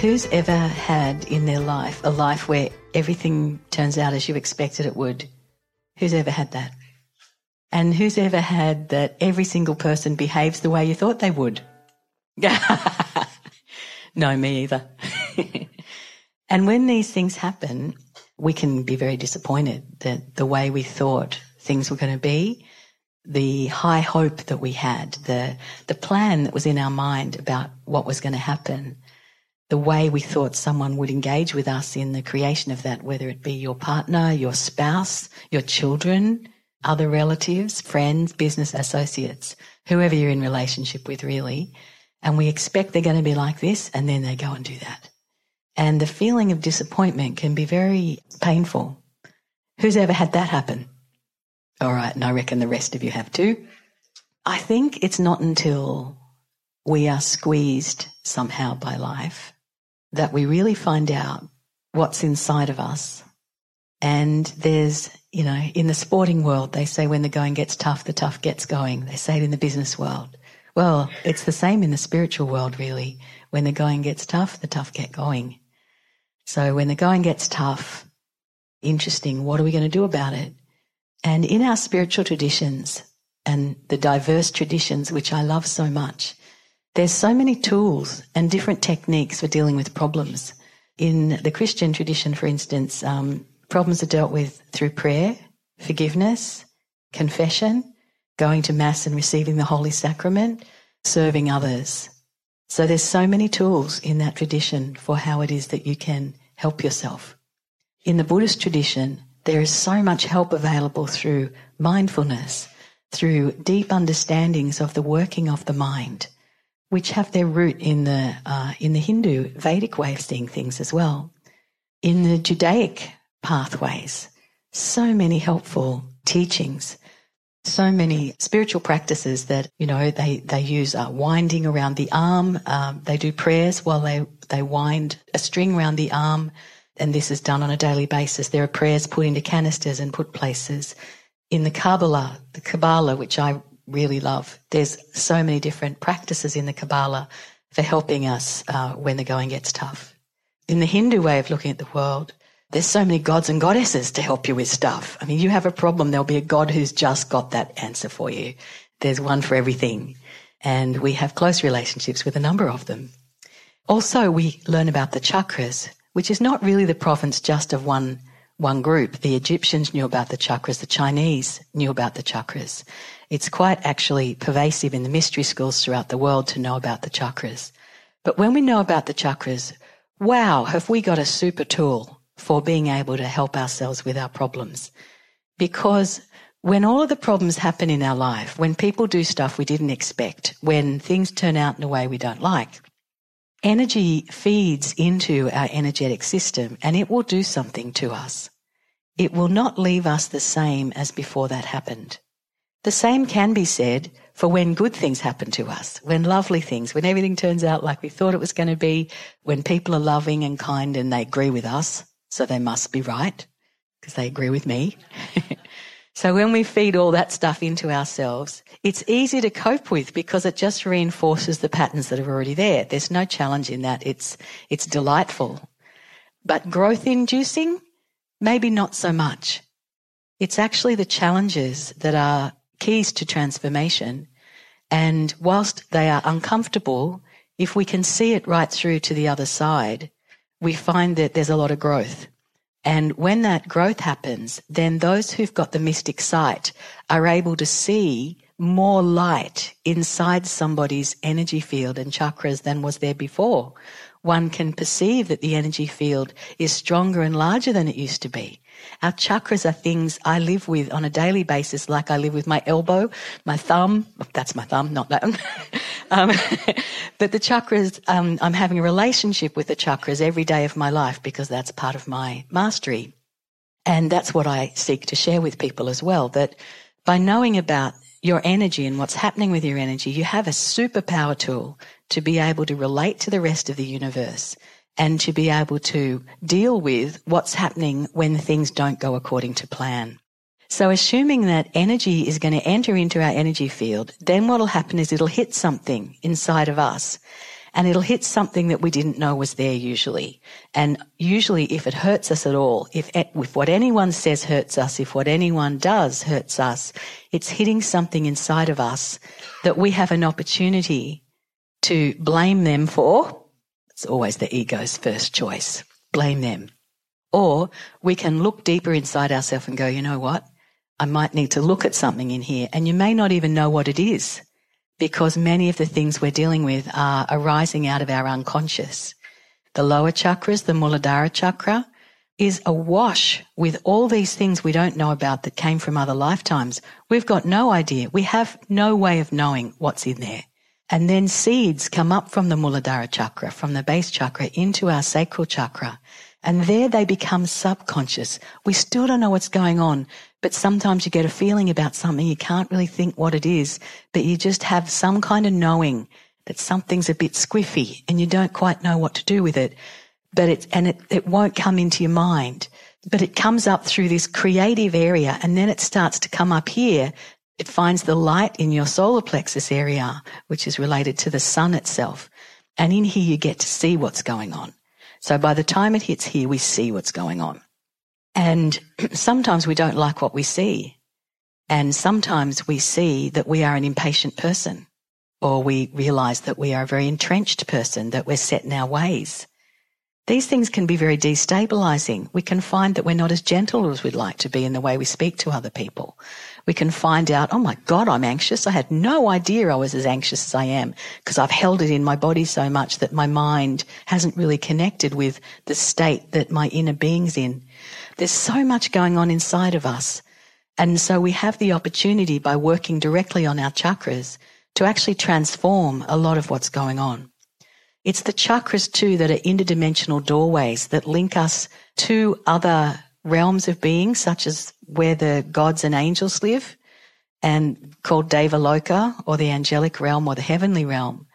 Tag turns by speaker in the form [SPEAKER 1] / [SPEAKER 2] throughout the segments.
[SPEAKER 1] Who's ever had in their life a life where everything turns out as you expected it would? Who's ever had that? And who's ever had that every single person behaves the way you thought they would? no, me either. and when these things happen, we can be very disappointed that the way we thought things were going to be, the high hope that we had, the, the plan that was in our mind about what was going to happen, the way we thought someone would engage with us in the creation of that, whether it be your partner, your spouse, your children, other relatives, friends, business associates, whoever you're in relationship with really. And we expect they're going to be like this and then they go and do that. And the feeling of disappointment can be very painful. Who's ever had that happen? All right. And I reckon the rest of you have too. I think it's not until we are squeezed somehow by life that we really find out what's inside of us. And there's, you know, in the sporting world, they say when the going gets tough, the tough gets going. They say it in the business world. Well, it's the same in the spiritual world, really. When the going gets tough, the tough get going. So when the going gets tough, interesting, what are we going to do about it? And in our spiritual traditions and the diverse traditions, which I love so much, there's so many tools and different techniques for dealing with problems. In the Christian tradition, for instance, um, problems are dealt with through prayer, forgiveness, confession, going to Mass and receiving the Holy Sacrament, serving others. So there's so many tools in that tradition for how it is that you can help yourself. In the Buddhist tradition, there is so much help available through mindfulness, through deep understandings of the working of the mind which have their root in the uh, in the Hindu Vedic way of seeing things as well. In the Judaic pathways, so many helpful teachings, so many spiritual practices that you know they they use uh, winding around the arm. Um, they do prayers while they they wind a string around the arm, and this is done on a daily basis. There are prayers put into canisters and put places. In the Kabbalah, the Kabbalah, which I really love. There's so many different practices in the Kabbalah for helping us uh, when the going gets tough. In the Hindu way of looking at the world, there's so many gods and goddesses to help you with stuff. I mean, you have a problem, there'll be a god who's just got that answer for you. There's one for everything. And we have close relationships with a number of them. Also, we learn about the chakras, which is not really the province just of one, one group. The Egyptians knew about the chakras. The Chinese knew about the chakras. It's quite actually pervasive in the mystery schools throughout the world to know about the chakras. But when we know about the chakras, wow, have we got a super tool for being able to help ourselves with our problems? Because when all of the problems happen in our life, when people do stuff we didn't expect, when things turn out in a way we don't like, energy feeds into our energetic system and it will do something to us. It will not leave us the same as before that happened. The same can be said for when good things happen to us, when lovely things, when everything turns out like we thought it was going to be, when people are loving and kind and they agree with us, so they must be right because they agree with me. so when we feed all that stuff into ourselves, it's easy to cope with because it just reinforces the patterns that are already there. There's no challenge in that. It's, it's delightful. But growth inducing? Maybe not so much. It's actually the challenges that are keys to transformation. And whilst they are uncomfortable, if we can see it right through to the other side, we find that there's a lot of growth. And when that growth happens, then those who've got the mystic sight are able to see more light inside somebody's energy field and chakras than was there before. One can perceive that the energy field is stronger and larger than it used to be. Our chakras are things I live with on a daily basis, like I live with my elbow, my thumb. That's my thumb, not that one. um, but the chakras, um, I'm having a relationship with the chakras every day of my life because that's part of my mastery. And that's what I seek to share with people as well, that by knowing about your energy and what's happening with your energy, you have a superpower tool to be able to relate to the rest of the universe and to be able to deal with what's happening when things don't go according to plan. So assuming that energy is going to enter into our energy field, then what'll happen is it'll hit something inside of us and it'll hit something that we didn't know was there usually. And usually if it hurts us at all, if, if what anyone says hurts us, if what anyone does hurts us, it's hitting something inside of us that we have an opportunity to blame them for. It's always the ego's first choice. Blame them. Or we can look deeper inside ourselves and go, you know what? I might need to look at something in here and you may not even know what it is because many of the things we're dealing with are arising out of our unconscious. The lower chakras, the Muladhara chakra, is awash with all these things we don't know about that came from other lifetimes. We've got no idea. We have no way of knowing what's in there. And then seeds come up from the Muladhara chakra, from the base chakra into our sacral chakra. And there they become subconscious. We still don't know what's going on, but sometimes you get a feeling about something. You can't really think what it is, but you just have some kind of knowing that something's a bit squiffy and you don't quite know what to do with it. But it, and it, it won't come into your mind, but it comes up through this creative area and then it starts to come up here. It finds the light in your solar plexus area, which is related to the sun itself. And in here you get to see what's going on. So by the time it hits here, we see what's going on. And sometimes we don't like what we see. And sometimes we see that we are an impatient person or we realize that we are a very entrenched person, that we're set in our ways. These things can be very destabilizing. We can find that we're not as gentle as we'd like to be in the way we speak to other people. We can find out, oh my God, I'm anxious. I had no idea I was as anxious as I am because I've held it in my body so much that my mind hasn't really connected with the state that my inner being's in. There's so much going on inside of us. And so we have the opportunity by working directly on our chakras to actually transform a lot of what's going on. It's the chakras too that are interdimensional doorways that link us to other realms of being, such as where the gods and angels live and called Devaloka or the angelic realm or the heavenly realm.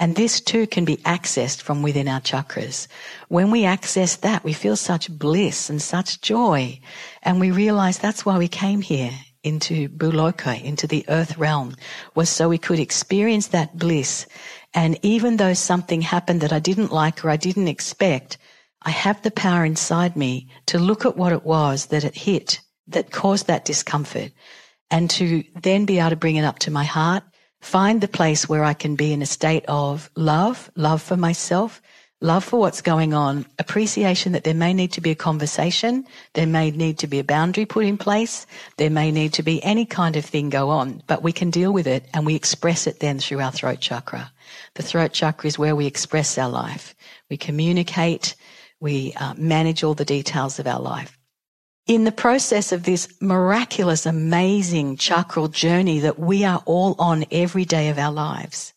[SPEAKER 1] And this too can be accessed from within our chakras. When we access that, we feel such bliss and such joy. And we realize that's why we came here into Bhuloka, into the earth realm, was so we could experience that bliss. And even though something happened that I didn't like or I didn't expect, I have the power inside me to look at what it was that it hit that caused that discomfort and to then be able to bring it up to my heart find the place where I can be in a state of love, love for myself, love for what's going on, appreciation that there may need to be a conversation, there may need to be a boundary put in place, there may need to be any kind of thing go on, but we can deal with it and we express it then through our throat chakra. The throat chakra is where we express our life. We communicate, we uh, manage all the details of our life in the process of this miraculous, amazing chakral journey that we are all on every day of our lives,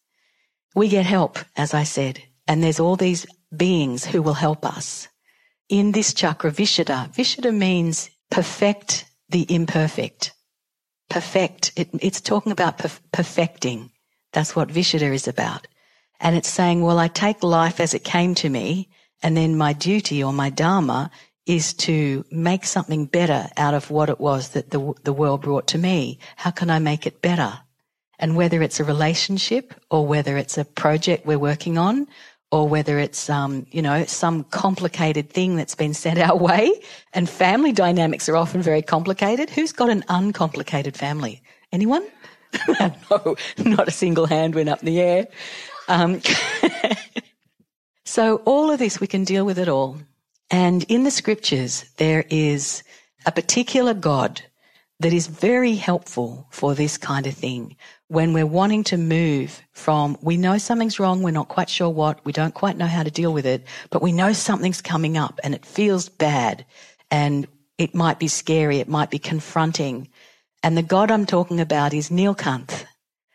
[SPEAKER 1] we get help, as I said, and there's all these beings who will help us. In this chakra, Vishuddha, Vishuddha means perfect the imperfect. Perfect. It, it's talking about perf- perfecting. That's what Vishuddha is about. And it's saying, well, I take life as it came to me, and then my duty or my dharma is to make something better out of what it was that the, the world brought to me. How can I make it better? And whether it's a relationship or whether it's a project we're working on or whether it's, um, you know, some complicated thing that's been sent our way. And family dynamics are often very complicated. Who's got an uncomplicated family? Anyone? no, not a single hand went up in the air. Um, so all of this, we can deal with it all. And in the scriptures, there is a particular God that is very helpful for this kind of thing. When we're wanting to move from, we know something's wrong, we're not quite sure what, we don't quite know how to deal with it, but we know something's coming up and it feels bad and it might be scary, it might be confronting. And the God I'm talking about is Nilkanth.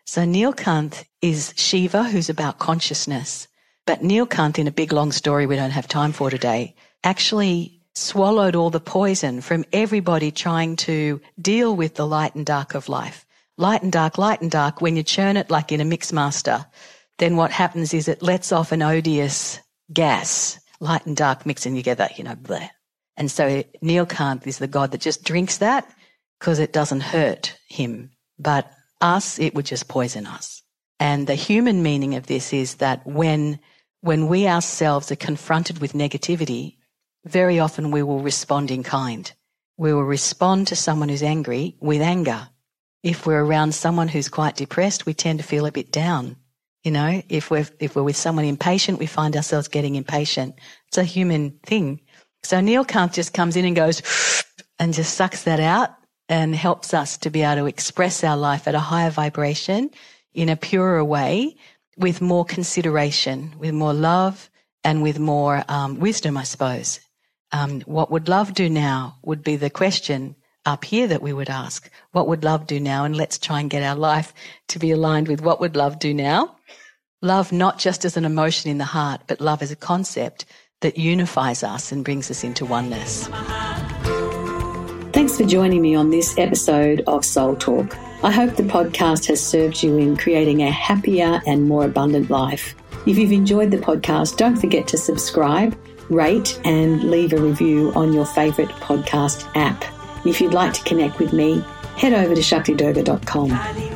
[SPEAKER 1] So Nilkanth is Shiva, who's about consciousness. But Nilkanth, in a big long story we don't have time for today, actually swallowed all the poison from everybody trying to deal with the light and dark of life. Light and dark, light and dark. When you churn it like in a mix master, then what happens is it lets off an odious gas, light and dark mixing together, you know, bleh. And so Nilkanth is the God that just drinks that because it doesn't hurt him. But us, it would just poison us. And the human meaning of this is that when, when we ourselves are confronted with negativity, very often we will respond in kind. We will respond to someone who's angry with anger. If we're around someone who's quite depressed, we tend to feel a bit down. You know, if we're, if we're with someone impatient, we find ourselves getting impatient. It's a human thing. So Nilkanth just comes in and goes and just sucks that out and helps us to be able to express our life at a higher vibration in a purer way with more consideration, with more love and with more um, wisdom, I suppose. Um, what would love do now would be the question up here that we would ask. What would love do now? And let's try and get our life to be aligned with what would love do now. Love not just as an emotion in the heart, but love as a concept that unifies us and brings us into oneness.
[SPEAKER 2] Thanks for joining me on this episode of Soul Talk. I hope the podcast has served you in creating a happier and more abundant life. If you've enjoyed the podcast, don't forget to subscribe, rate, and leave a review on your favourite podcast app. If you'd like to connect with me, head over to shaktidurga.com.